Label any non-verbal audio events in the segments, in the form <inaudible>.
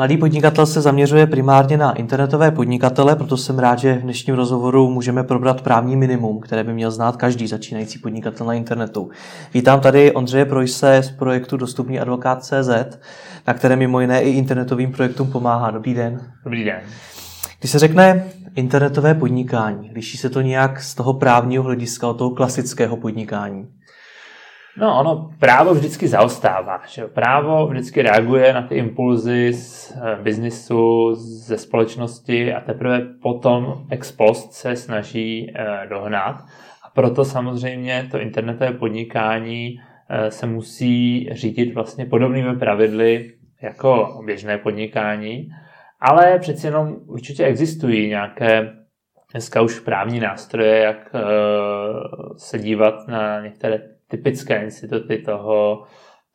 Mladý podnikatel se zaměřuje primárně na internetové podnikatele, proto jsem rád, že v dnešním rozhovoru můžeme probrat právní minimum, které by měl znát každý začínající podnikatel na internetu. Vítám tady Ondřeje Projse z projektu Dostupný advokát CZ, na které mimo jiné i internetovým projektům pomáhá. Dobrý den. Dobrý den. Když se řekne internetové podnikání, liší se to nějak z toho právního hlediska od toho klasického podnikání? No, ono právo vždycky zaostává. Že? Právo vždycky reaguje na ty impulzy z eh, biznisu, ze společnosti a teprve potom ex post se snaží eh, dohnat. A proto samozřejmě to internetové podnikání eh, se musí řídit vlastně podobnými pravidly jako běžné podnikání, ale přeci jenom určitě existují nějaké dneska už právní nástroje, jak se dívat na některé typické instituty toho,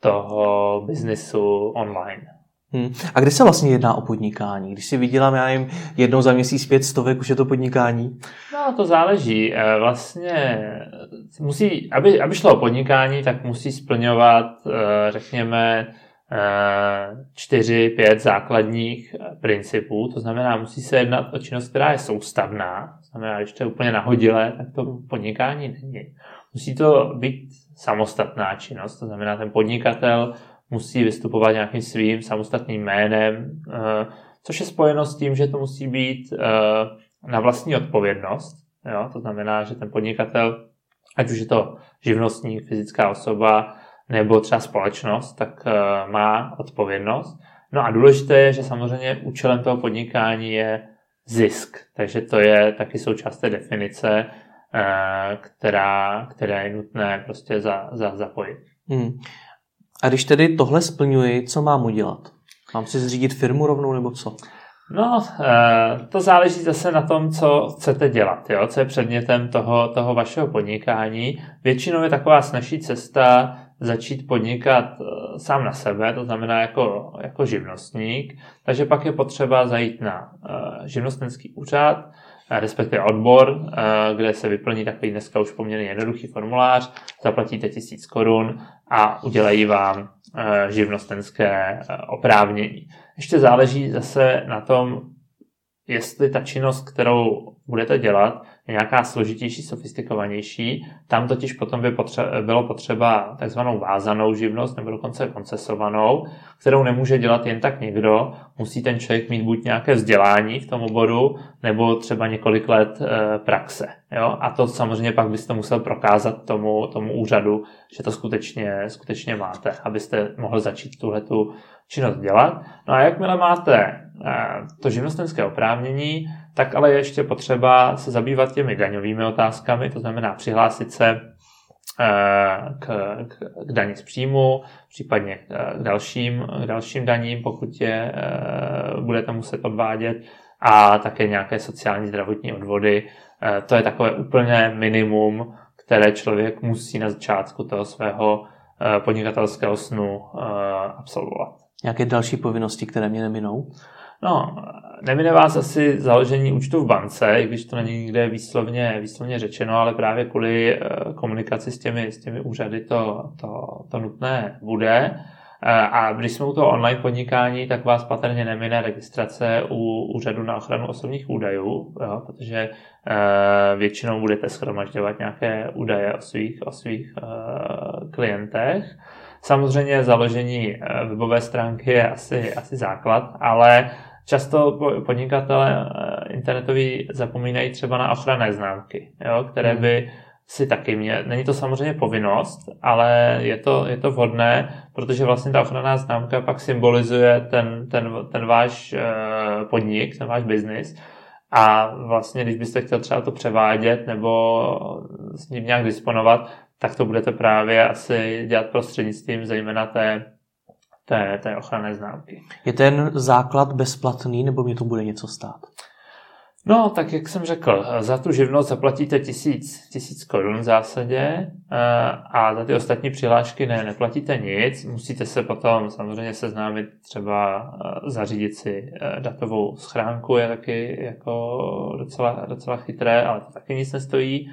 toho biznesu online. Hmm. A kdy se vlastně jedná o podnikání? Když si vydělám, já nevím, jednou za měsíc pět stovek, už je to podnikání? No, to záleží. Eh, vlastně musí, aby, aby šlo o podnikání, tak musí splňovat, eh, řekněme, eh, čtyři, pět základních principů. To znamená, musí se jednat o činnost, která je soustavná. To znamená, když to je úplně nahodilé, tak to podnikání není. Musí to být samostatná činnost, to znamená, ten podnikatel musí vystupovat nějakým svým samostatným jménem, eh, což je spojeno s tím, že to musí být eh, na vlastní odpovědnost. Jo? To znamená, že ten podnikatel, ať už je to živnostník, fyzická osoba nebo třeba společnost, tak eh, má odpovědnost. No a důležité je, že samozřejmě účelem toho podnikání je zisk. Takže to je taky součást té definice, která, která je nutné prostě za, za, zapojit. Hmm. A když tedy tohle splňuji, co mám udělat? Mám si zřídit firmu rovnou nebo co? No, eh, to záleží zase na tom, co chcete dělat, jo? co je předmětem toho, toho vašeho podnikání. Většinou je taková snažší cesta začít podnikat eh, sám na sebe, to znamená jako, jako živnostník, takže pak je potřeba zajít na živnostenský úřad, respektive odbor, kde se vyplní takový dneska už poměrně jednoduchý formulář, zaplatíte tisíc korun a udělají vám živnostenské oprávnění. Ještě záleží zase na tom, jestli ta činnost, kterou budete dělat, je nějaká složitější, sofistikovanější. Tam totiž potom by potře- bylo potřeba takzvanou vázanou živnost nebo dokonce koncesovanou, kterou nemůže dělat jen tak někdo. Musí ten člověk mít buď nějaké vzdělání v tom oboru, nebo třeba několik let e, praxe. Jo? A to samozřejmě pak byste musel prokázat tomu, tomu úřadu, že to skutečně, skutečně máte, abyste mohl začít tuhle tu činnost dělat. No a jakmile máte to živnostenské oprávnění, tak ale je ještě potřeba se zabývat těmi daňovými otázkami, to znamená přihlásit se eh, k, k, k daní z příjmu, případně k dalším, k dalším daním, pokud je eh, budete muset odvádět, a také nějaké sociální zdravotní odvody. Eh, to je takové úplně minimum, které člověk musí na začátku toho svého podnikatelského snu absolvovat. Nějaké další povinnosti, které mě neminou? No, nemine vás asi založení účtu v bance, i když to není nikde výslovně, výslovně řečeno, ale právě kvůli eh, komunikaci s těmi, s těmi úřady to, to, to nutné bude. Eh, a když jsme u toho online podnikání, tak vás patrně nemine registrace u úřadu na ochranu osobních údajů, jo, protože eh, většinou budete schromažďovat nějaké údaje o svých, o svých klientech. Samozřejmě založení webové stránky je asi, asi základ, ale Často podnikatele eh, internetoví zapomínají třeba na ochranné známky, jo, které hmm. by si taky měl. Není to samozřejmě povinnost, ale je to, je to vhodné, protože vlastně ta ochranná známka pak symbolizuje ten, ten, ten váš eh, podnik, ten váš biznis. A vlastně, když byste chtěl třeba to převádět nebo s ním nějak disponovat, tak to budete právě asi dělat prostřednictvím zejména té té, té ochranné známky. Je ten základ bezplatný, nebo mě to bude něco stát? No, tak jak jsem řekl, za tu živnost zaplatíte tisíc, tisíc korun v zásadě eh, a za ty ostatní přihlášky ne, neplatíte nic. Musíte se potom samozřejmě seznámit třeba eh, zařídit si eh, datovou schránku, je taky jako docela, docela chytré, ale to taky nic nestojí.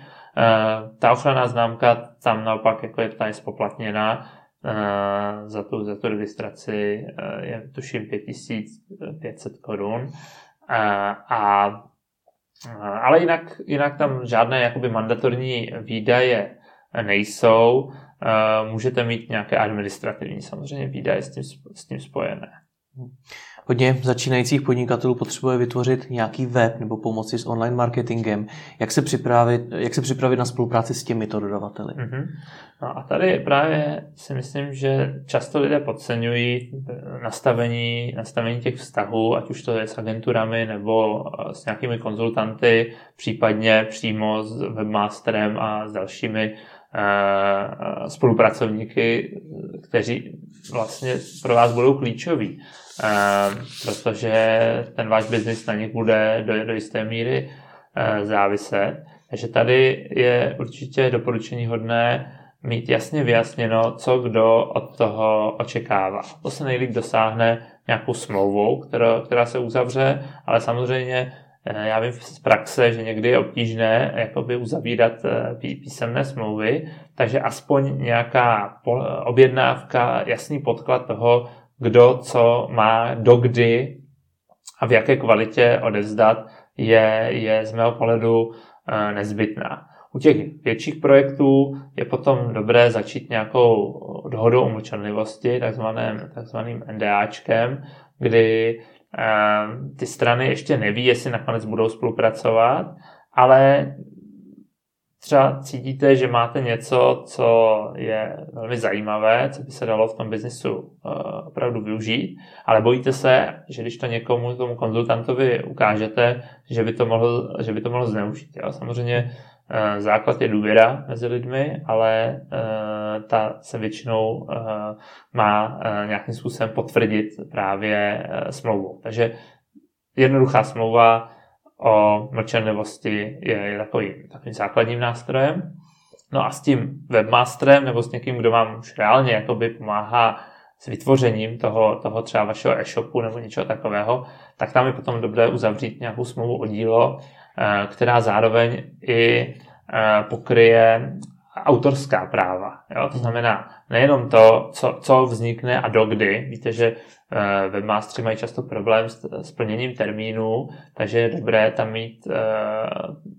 Ta ochranná známka tam naopak jako je ta spoplatněná, za tu, za tu registraci je tuším 5500 korun. A, ale jinak, jinak tam žádné jakoby mandatorní výdaje nejsou. Můžete mít nějaké administrativní samozřejmě výdaje s tím, s tím spojené. Hodně začínajících podnikatelů potřebuje vytvořit nějaký web nebo pomoci s online marketingem. Jak se připravit, jak se připravit na spolupráci s těmito dodavateli? Mm-hmm. No a tady právě si myslím, že často lidé podceňují nastavení, nastavení těch vztahů, ať už to je s agenturami nebo s nějakými konzultanty, případně přímo s webmasterem a s dalšími uh, spolupracovníky, kteří vlastně pro vás budou klíčoví. Ehm, protože ten váš biznis na nich bude do, do jisté míry eh, záviset. Takže tady je určitě doporučení hodné mít jasně vyjasněno, co kdo od toho očekává. To se nejlíp dosáhne nějakou smlouvou, která, která se uzavře, ale samozřejmě eh, já vím z praxe, že někdy je obtížné jakoby uzavírat eh, písemné smlouvy, takže aspoň nějaká objednávka, jasný podklad toho, kdo co má dokdy a v jaké kvalitě odezdat, je, je z mého pohledu eh, nezbytná. U těch větších projektů je potom dobré začít nějakou dohodou o mlčenlivosti, takzvaným, takzvaným NDAčkem, kdy eh, ty strany ještě neví, jestli nakonec budou spolupracovat, ale třeba cítíte, že máte něco, co je velmi zajímavé, co by se dalo v tom biznisu uh, opravdu využít, ale bojíte se, že když to někomu, tomu konzultantovi ukážete, že by to mohl, že by to mohl zneužít. Jo? Samozřejmě uh, základ je důvěra mezi lidmi, ale uh, ta se většinou má nějakým způsobem potvrdit právě smlouvou. Takže jednoduchá smlouva o mlčenlivosti je, takový, takovým základním nástrojem. No a s tím webmasterem nebo s někým, kdo vám už reálně jakoby pomáhá s vytvořením toho, toho třeba vašeho e-shopu nebo něčeho takového, tak tam je potom dobré uzavřít nějakou smlouvu o dílo, eh, která zároveň i eh, pokryje autorská práva. Jo? To znamená nejenom to, co, co vznikne a dokdy. Víte, že Eh, webmastři mají často problém s, s plněním termínů, takže je dobré tam mít uh,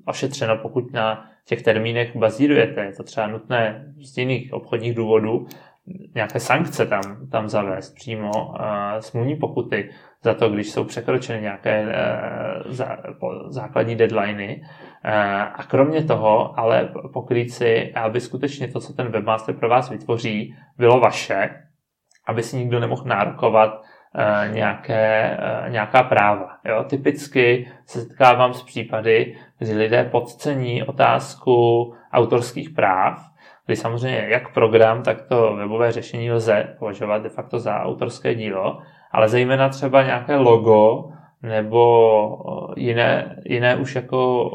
ošetřeno, pokud na těch termínech bazírujete. Je to třeba nutné z jiných obchodních důvodů nějaké sankce tam, tam zavést přímo, uh, smluvní pokuty za to, když jsou překročeny nějaké uh, zá, po, základní deadliny. Uh, a kromě toho, ale pokrýt si, aby skutečně to, co ten webmaster pro vás vytvoří, bylo vaše, aby si nikdo nemohl nárokovat uh, nějaké, uh, nějaká práva. Jo? Typicky se setkávám s případy, kdy lidé podcení otázku autorských práv, kdy samozřejmě jak program, tak to webové řešení lze považovat de facto za autorské dílo, ale zejména třeba nějaké logo nebo eh, jiné, jiné už jako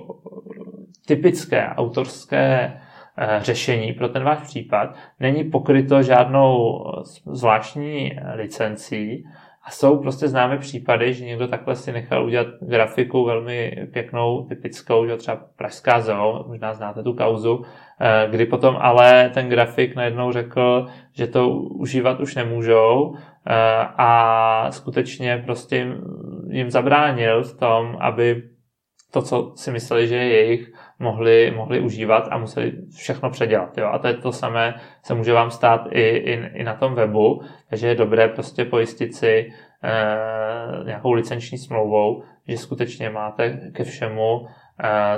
typické autorské Eh, řešení pro ten váš případ. Není pokryto žádnou eh, zvláštní eh, licencí a jsou prostě známé případy, že někdo takhle si nechal udělat grafiku velmi pěknou, typickou, že třeba Pražská zoo, možná znáte tu kauzu, kdy potom ale ten grafik najednou řekl, že to užívat už nemůžou a skutečně prostě jim zabránil v tom, aby to, co si mysleli, že je jejich, mohli, mohli užívat a museli všechno předělat. Jo? A to je to samé, se může vám stát i, i, i na tom webu, takže je dobré prostě pojistit si e, nějakou licenční smlouvou, že skutečně máte ke všemu e,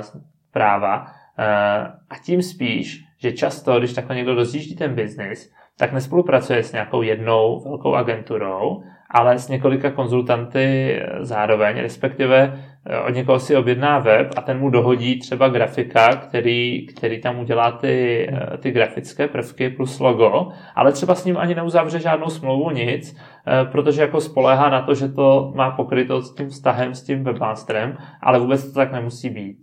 práva. E, a tím spíš, že často, když takhle někdo rozjíždí ten biznis, tak nespolupracuje s nějakou jednou velkou agenturou, ale s několika konzultanty zároveň, respektive od někoho si objedná web a ten mu dohodí třeba grafika, který, který tam udělá ty, eh, ty grafické prvky plus logo, ale třeba s ním ani neuzavře žádnou smlouvu, nic, eh, protože jako spoléhá na to, že to má pokryto s tím vztahem, s tím webmasterem, ale vůbec to tak nemusí být.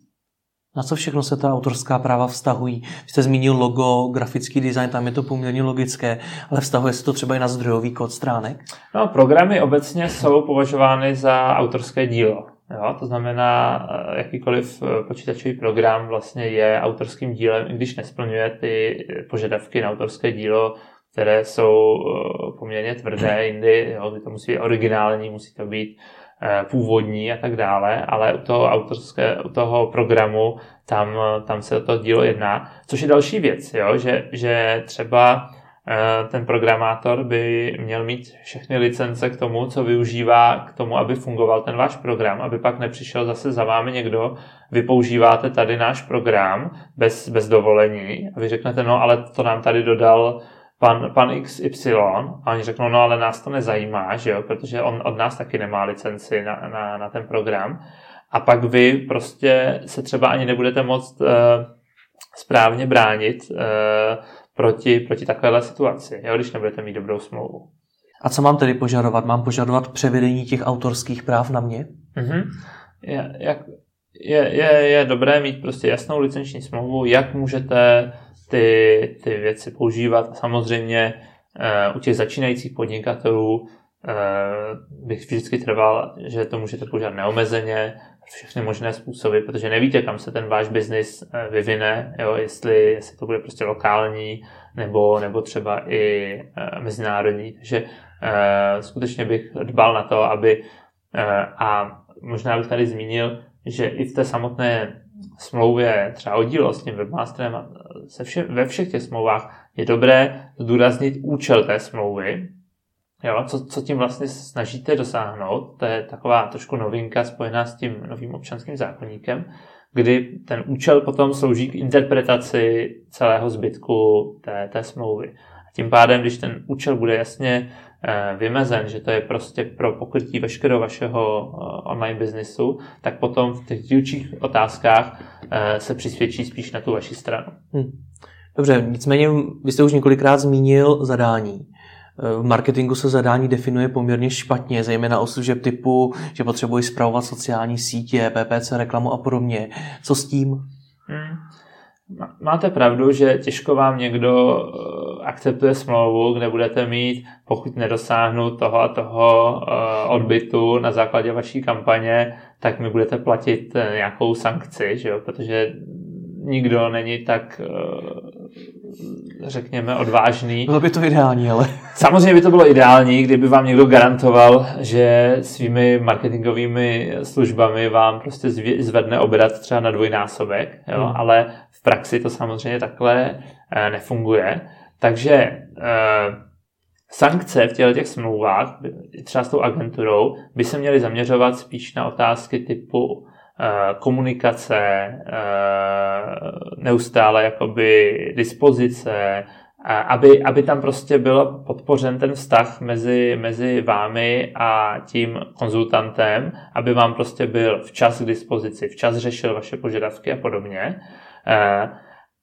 Na co všechno se ta autorská práva vztahují? Vy jste zmínil logo, grafický design, tam je to poměrně logické, ale vztahuje se to třeba i na zdrojový kód stránek? No, programy obecně jsou považovány za autorské dílo. Jo, to znamená, eh, jakýkoliv eh, počítačový program vlastně je autorským dílem, i když nesplňuje ty požadavky na autorské dílo, které jsou poměrně tvrdé, <clears throat> jindy jo, to musí být originální, musí to být původní a tak dále, ale u toho autorské, u toho programu tam, tam se to dílo jedná. Což je další věc, jo, že, že třeba Eh, ten programátor by měl mít všechny licence k tomu, co využívá k tomu, aby fungoval ten váš program, aby pak nepřišel zase za vámi někdo, vy používáte tady náš program bez, bez dovolení. A vy řeknete, no ale to nám tady dodal pan, pan XY a oni řeknou, no ale nás to nezajímá, že jo, protože on od nás taky nemá licenci na, na, na ten program. A pak vy prostě se třeba ani nebudete moct uh, správně bránit uh, proti, proti takovéhle situaci, jo, když nebudete mít dobrou smlouvu. A co mám tedy požadovat? Mám požadovat převedení těch autorských práv na mě? Mm-hmm. Je, jak, je, je, je dobré mít prostě jasnou licenční smlouvu, jak můžete ty, ty věci používat. A samozřejmě uh, u těch začínajících podnikatelů uh, bych vždycky trval, že to můžete používat neomezeně, všechny možné způsoby, protože nevíte, kam se ten váš biznis eh, vyvine, jo, jestli, jestli to bude prostě lokální nebo, nebo třeba i uh, mezinárodní. Takže uh, skutečně bych dbal na to, aby uh, a možná bych tady zmínil, že i v té samotné smlouvě třeba o dílo s tím webmasterem se vše, ve všech těch smlouvách je dobré zdůraznit účel té smlouvy, Jo, co, co tím vlastně snažíte dosáhnout, to je taková trošku novinka spojená s tím novým občanským zákonníkem, kdy ten účel potom slouží k interpretaci celého zbytku té, té smlouvy. A tím pádem, když ten účel bude jasně eh, vymezen, že to je prostě pro pokrytí veškerého vašeho eh, online biznisu, tak potom v těch dílčích otázkách eh, se přisvědčí spíš na tu vaši stranu. Hmm. Dobře, nicméně vy jste už několikrát zmínil zadání. V marketingu se zadání definuje poměrně špatně, zejména o služeb typu, že potřebuji zpravovat sociální sítě, PPC, reklamu a podobně. Co s tím? Hmm. Máte pravdu, že těžko vám někdo eh, akceptuje smlouvu, kde budete mít, pokud nedosáhnu toho a toho eh, odbytu na základě vaší kampaně, tak mi budete platit eh, nějakou sankci, že jo? protože nikdo není tak řekněme, odvážný. Bylo by to ideální, ale... Samozřejmě by to bylo ideální, kdyby vám někdo garantoval, že svými marketingovými službami vám prostě zvedne obrat třeba na dvojnásobek, jo? Hmm. ale v praxi to samozřejmě takhle eh, nefunguje. Takže eh, sankce v těchto těch smlouvách, třeba s tou agenturou, by se měly zaměřovat spíš na otázky typu komunikace, eh, neustále jakoby dispozice, aby, aby tam prostě byl podpořen ten vztah mezi, mezi vámi a tím konzultantem, aby vám prostě byl včas k dispozici, včas řešil vaše požadavky a podobně. Eh,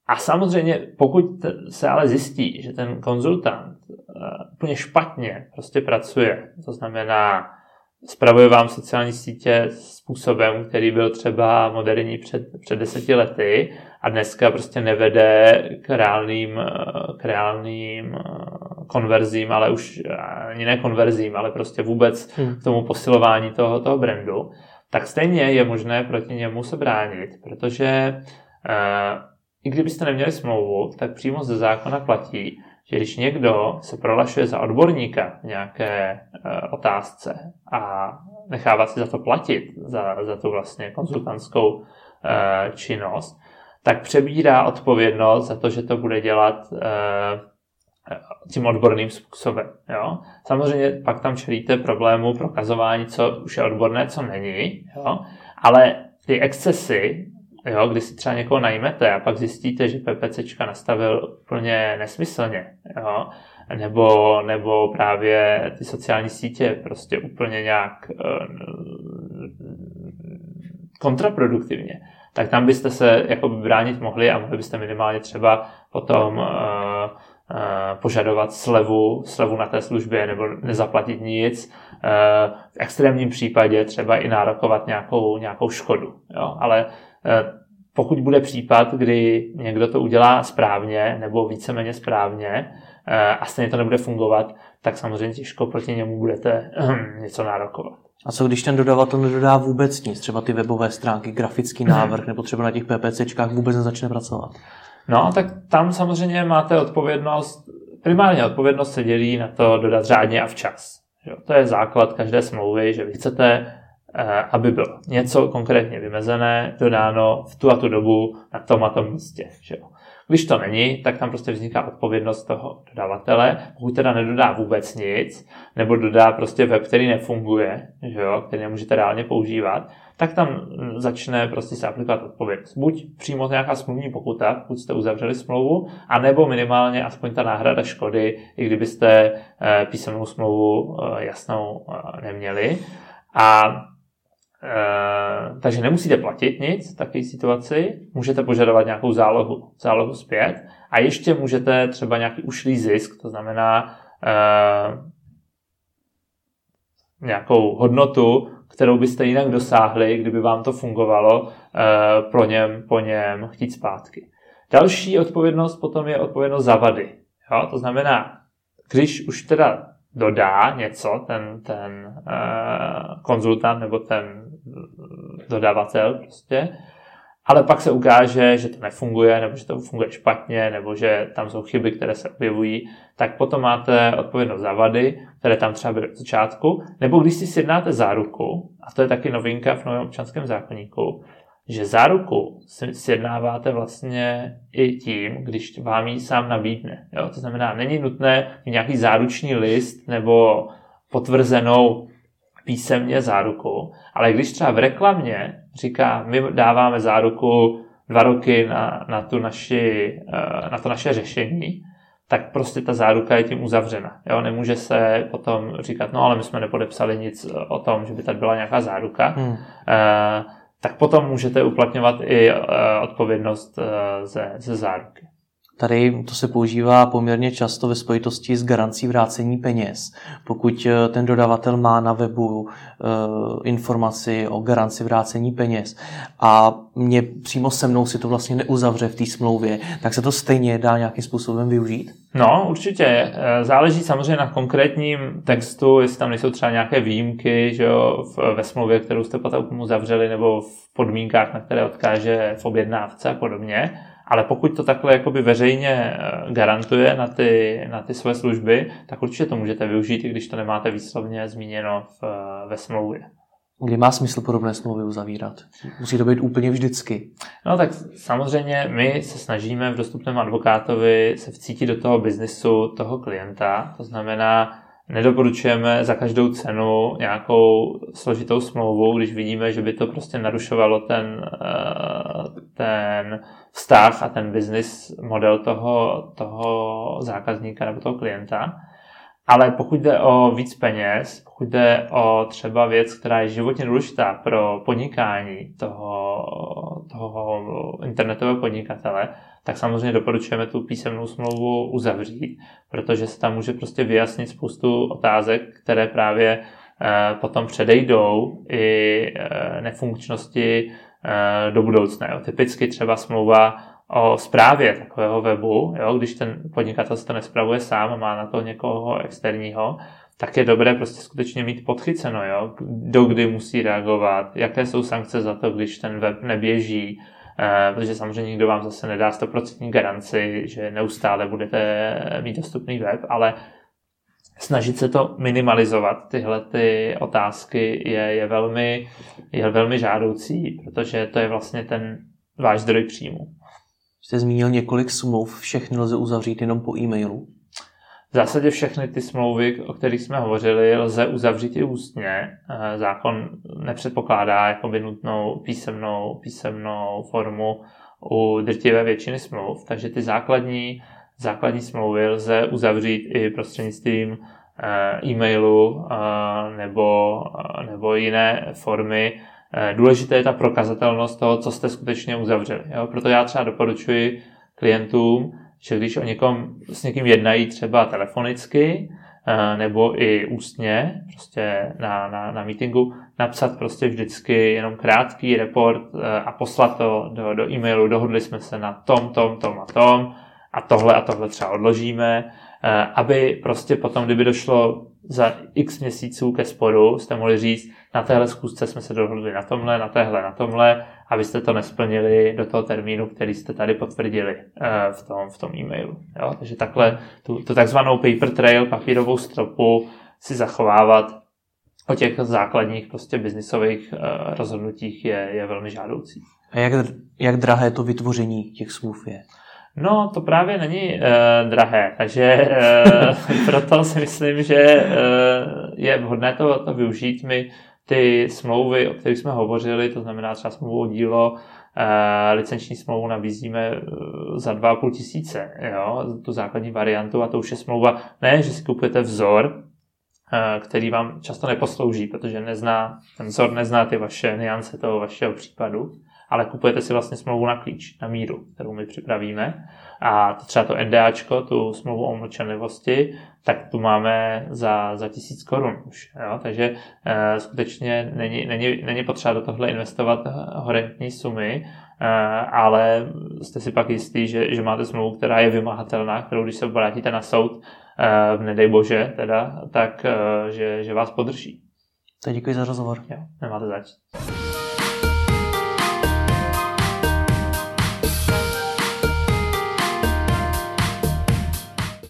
a samozřejmě, pokud se ale zjistí, že ten konzultant úplně špatně prostě pracuje, to znamená, spravuje vám sociální sítě způsobem, který byl třeba moderní před, před deseti lety a dneska prostě nevede k reálným, k reálným eh, konverzím, ale už ani ne konverzím, ale prostě vůbec hmm. k tomu posilování toho, toho brandu, tak stejně je možné proti němu se bránit, protože uh, i kdybyste neměli smlouvu, tak přímo ze zákona platí, že když někdo se prolašuje za odborníka v nějaké uh, otázce a nechává si za to platit, za, za tu vlastně konzultantskou uh, činnost, tak přebírá odpovědnost za to, že to bude dělat uh, tím odborným způsobem. Jo? Samozřejmě pak tam čelíte problému prokazování, co už je odborné, co není, jo? ale ty excesy jo, kdy si třeba někoho najmete a pak zjistíte, že PPCčka nastavil úplně nesmyslně, jo, nebo, nebo právě ty sociální sítě prostě úplně nějak uh, kontraproduktivně, tak tam byste se jako bránit mohli a mohli byste minimálně třeba potom uh, uh, požadovat slevu, slevu na té službě nebo nezaplatit nic. V extrémním případě třeba i nárokovat nějakou, nějakou škodu. Jo? Ale Eh, pokud bude případ, kdy někdo to udělá správně nebo víceméně správně eh, a stejně to nebude fungovat, tak samozřejmě těžko proti němu budete ehm, něco nárokovat. A co když ten dodavatel nedodá vůbec nic, třeba ty webové stránky, grafický mhm. návrh, nebo třeba na těch PPCčkách vůbec nezačne pracovat? No, tak tam samozřejmě máte odpovědnost primárně odpovědnost se dělí na to dodat řádně a včas. Jo, to je základ každé smlouvy, že vy chcete, eh, aby bylo něco konkrétně vymezené, dodáno v tu a tu dobu na tom a tom místě. Že jo. Když to není, tak tam prostě vzniká odpovědnost toho dodavatele. Pokud teda nedodá vůbec nic, nebo dodá prostě web, který nefunguje, že jo, který nemůžete reálně používat, tak tam začne prostě se aplikovat odpovědnost. Buď přímo nějaká smluvní pokuta, pokud jste uzavřeli smlouvu, anebo minimálně aspoň ta náhrada škody, i kdybyste eh, písemnou smlouvu eh, jasnou eh, neměli. A Eh, takže nemusíte platit nic v takové situaci, můžete požadovat nějakou zálohu, zálohu zpět a ještě můžete třeba nějaký ušlý zisk, to znamená e, nějakou hodnotu, kterou byste jinak dosáhli, kdyby vám to fungovalo, e, pro něm, po něm chtít zpátky. Další odpovědnost potom je odpovědnost za vady. Jo? To znamená, když už teda dodá něco, ten, ten uh, konzultant nebo ten dodavatel prostě, ale pak se ukáže, že to nefunguje, nebo že to funguje špatně, nebo že tam jsou chyby, které se objevují, tak potom máte odpovědnost za vady, které tam třeba byly od začátku, nebo když si sjednáte záruku, a to je taky novinka v novém občanském zákonníku, že záruku sjednáváte vlastně i tím, když vám ji sám nabídne. Jo? To znamená, není nutné nějaký záruční list nebo potvrzenou písemně záruku, ale když třeba v reklamě říká, my dáváme záruku dva roky na, na, tu naši, eh, na to naše řešení, tak prostě ta záruka je tím uzavřena. Jo? Nemůže se potom říkat, no ale my jsme nepodepsali nic o tom, že by tady byla nějaká záruka. Hmm. E, tak potom můžete uplatňovat i odpovědnost ze, ze záruky. Tady to se používá poměrně často ve spojitosti s garancí vrácení peněz. Pokud eh, ten dodavatel má na webu e, informaci o garanci vrácení peněz a mě přímo se mnou si to vlastně neuzavře v té smlouvě, tak se to stejně dá nějakým způsobem využít? No, určitě. Eh, záleží samozřejmě na konkrétním textu, jestli tam nejsou třeba nějaké výjimky že jo, ve smlouvě, kterou jste potom uzavřeli, nebo v podmínkách, na které odkáže v objednávce a podobně. Ale pokud to takhle jakoby veřejně eh, garantuje na ty, na ty své služby, tak určitě to můžete využít, i když to nemáte výslovně zmíněno v, eh, ve smlouvě. Kdy má smysl podobné smlouvy uzavírat? Musí to být úplně vždycky. No tak samozřejmě my se snažíme v dostupném advokátovi se vcítit do toho biznisu toho klienta. To znamená, nedoporučujeme za každou cenu nějakou složitou smlouvu, když vidíme, že by to prostě narušovalo ten, eh, ten vztah a ten business model toho, toho zákazníka nebo toho klienta. Ale pokud jde o víc peněz, pokud jde o třeba věc, která je životně důležitá pro podnikání toho, toho internetového podnikatele, tak samozřejmě doporučujeme tu písemnou smlouvu uzavřít, protože se tam může prostě vyjasnit spoustu otázek, které právě eh, potom předejdou i eh, nefunkčnosti eh, do budoucna. Jo. Typicky třeba smlouva o zprávě takového webu, jo, když ten podnikatel se to nespravuje sám a má na to někoho externího, tak je dobré prostě skutečně mít podchyceno, jo, do kdy musí reagovat, jaké jsou sankce za to, když ten web neběží, protože samozřejmě nikdo vám zase nedá 100% garanci, že neustále budete mít dostupný web, ale snažit se to minimalizovat, tyhle ty otázky, je, je, velmi, je velmi žádoucí, protože to je vlastně ten váš zdroj příjmu. Jste zmínil několik smluv, všechny lze uzavřít jenom po e-mailu? V zásadě všechny ty smlouvy, o kterých jsme hovořili, lze uzavřít i ústně. Eh, zákon nepředpokládá jakoby nutnou písemnou, písemnou formu u drtivé většiny smluv, takže ty základní, základní smlouvy lze uzavřít i prostřednictvím eh, e-mailu eh, nebo, nebo jiné formy důležité je ta prokazatelnost toho, co jste skutečně uzavřeli. Jo? Proto já třeba doporučuji klientům, že když o někom s někým jednají třeba telefonicky, eh, nebo i ústně, prostě na, na, na meetingu, napsat prostě vždycky jenom krátký report eh, a poslat to do, do e-mailu, dohodli jsme se na tom, tom, tom a tom a tohle a tohle třeba odložíme aby prostě potom, kdyby došlo za x měsíců ke sporu, jste mohli říct, na téhle zkusce jsme se dohodli na tomhle, na téhle, na tomhle, abyste to nesplnili do toho termínu, který jste tady potvrdili v tom, v tom e-mailu. Jo? Takže takhle tu, tu takzvanou paper trail, papírovou stropu si zachovávat o těch základních prostě biznisových uh, rozhodnutích je, je velmi žádoucí. A jak, jak drahé to vytvoření těch smluv je? No, to právě není uh, drahé, takže uh, <laughs> proto si myslím, že uh, je vhodné to, to využít. My ty smlouvy, o kterých jsme hovořili, to znamená třeba smlouvu o dílo, uh, licenční smlouvu nabízíme za 2,5 tisíce, jo, tu základní variantu a to už je smlouva, ne, že si kupujete vzor, který vám často neposlouží, protože nezná, ten vzor nezná ty vaše niance toho vašeho případu, ale kupujete si vlastně smlouvu na klíč, na míru, kterou my připravíme. A to třeba to NDAčko, tu smlouvu o mlčenlivosti, tak tu máme za, za tisíc korun už. Jo? Takže e, skutečně není, není, není potřeba do tohle investovat horentní sumy, e, ale jste si pak jistý, že, že máte smlouvu, která je vymahatelná, kterou když se obrátíte na soud, Eh, nedej bože teda, tak eh, že, že vás podrží. Tak děkuji za rozhovor. Jo, nemáte zač.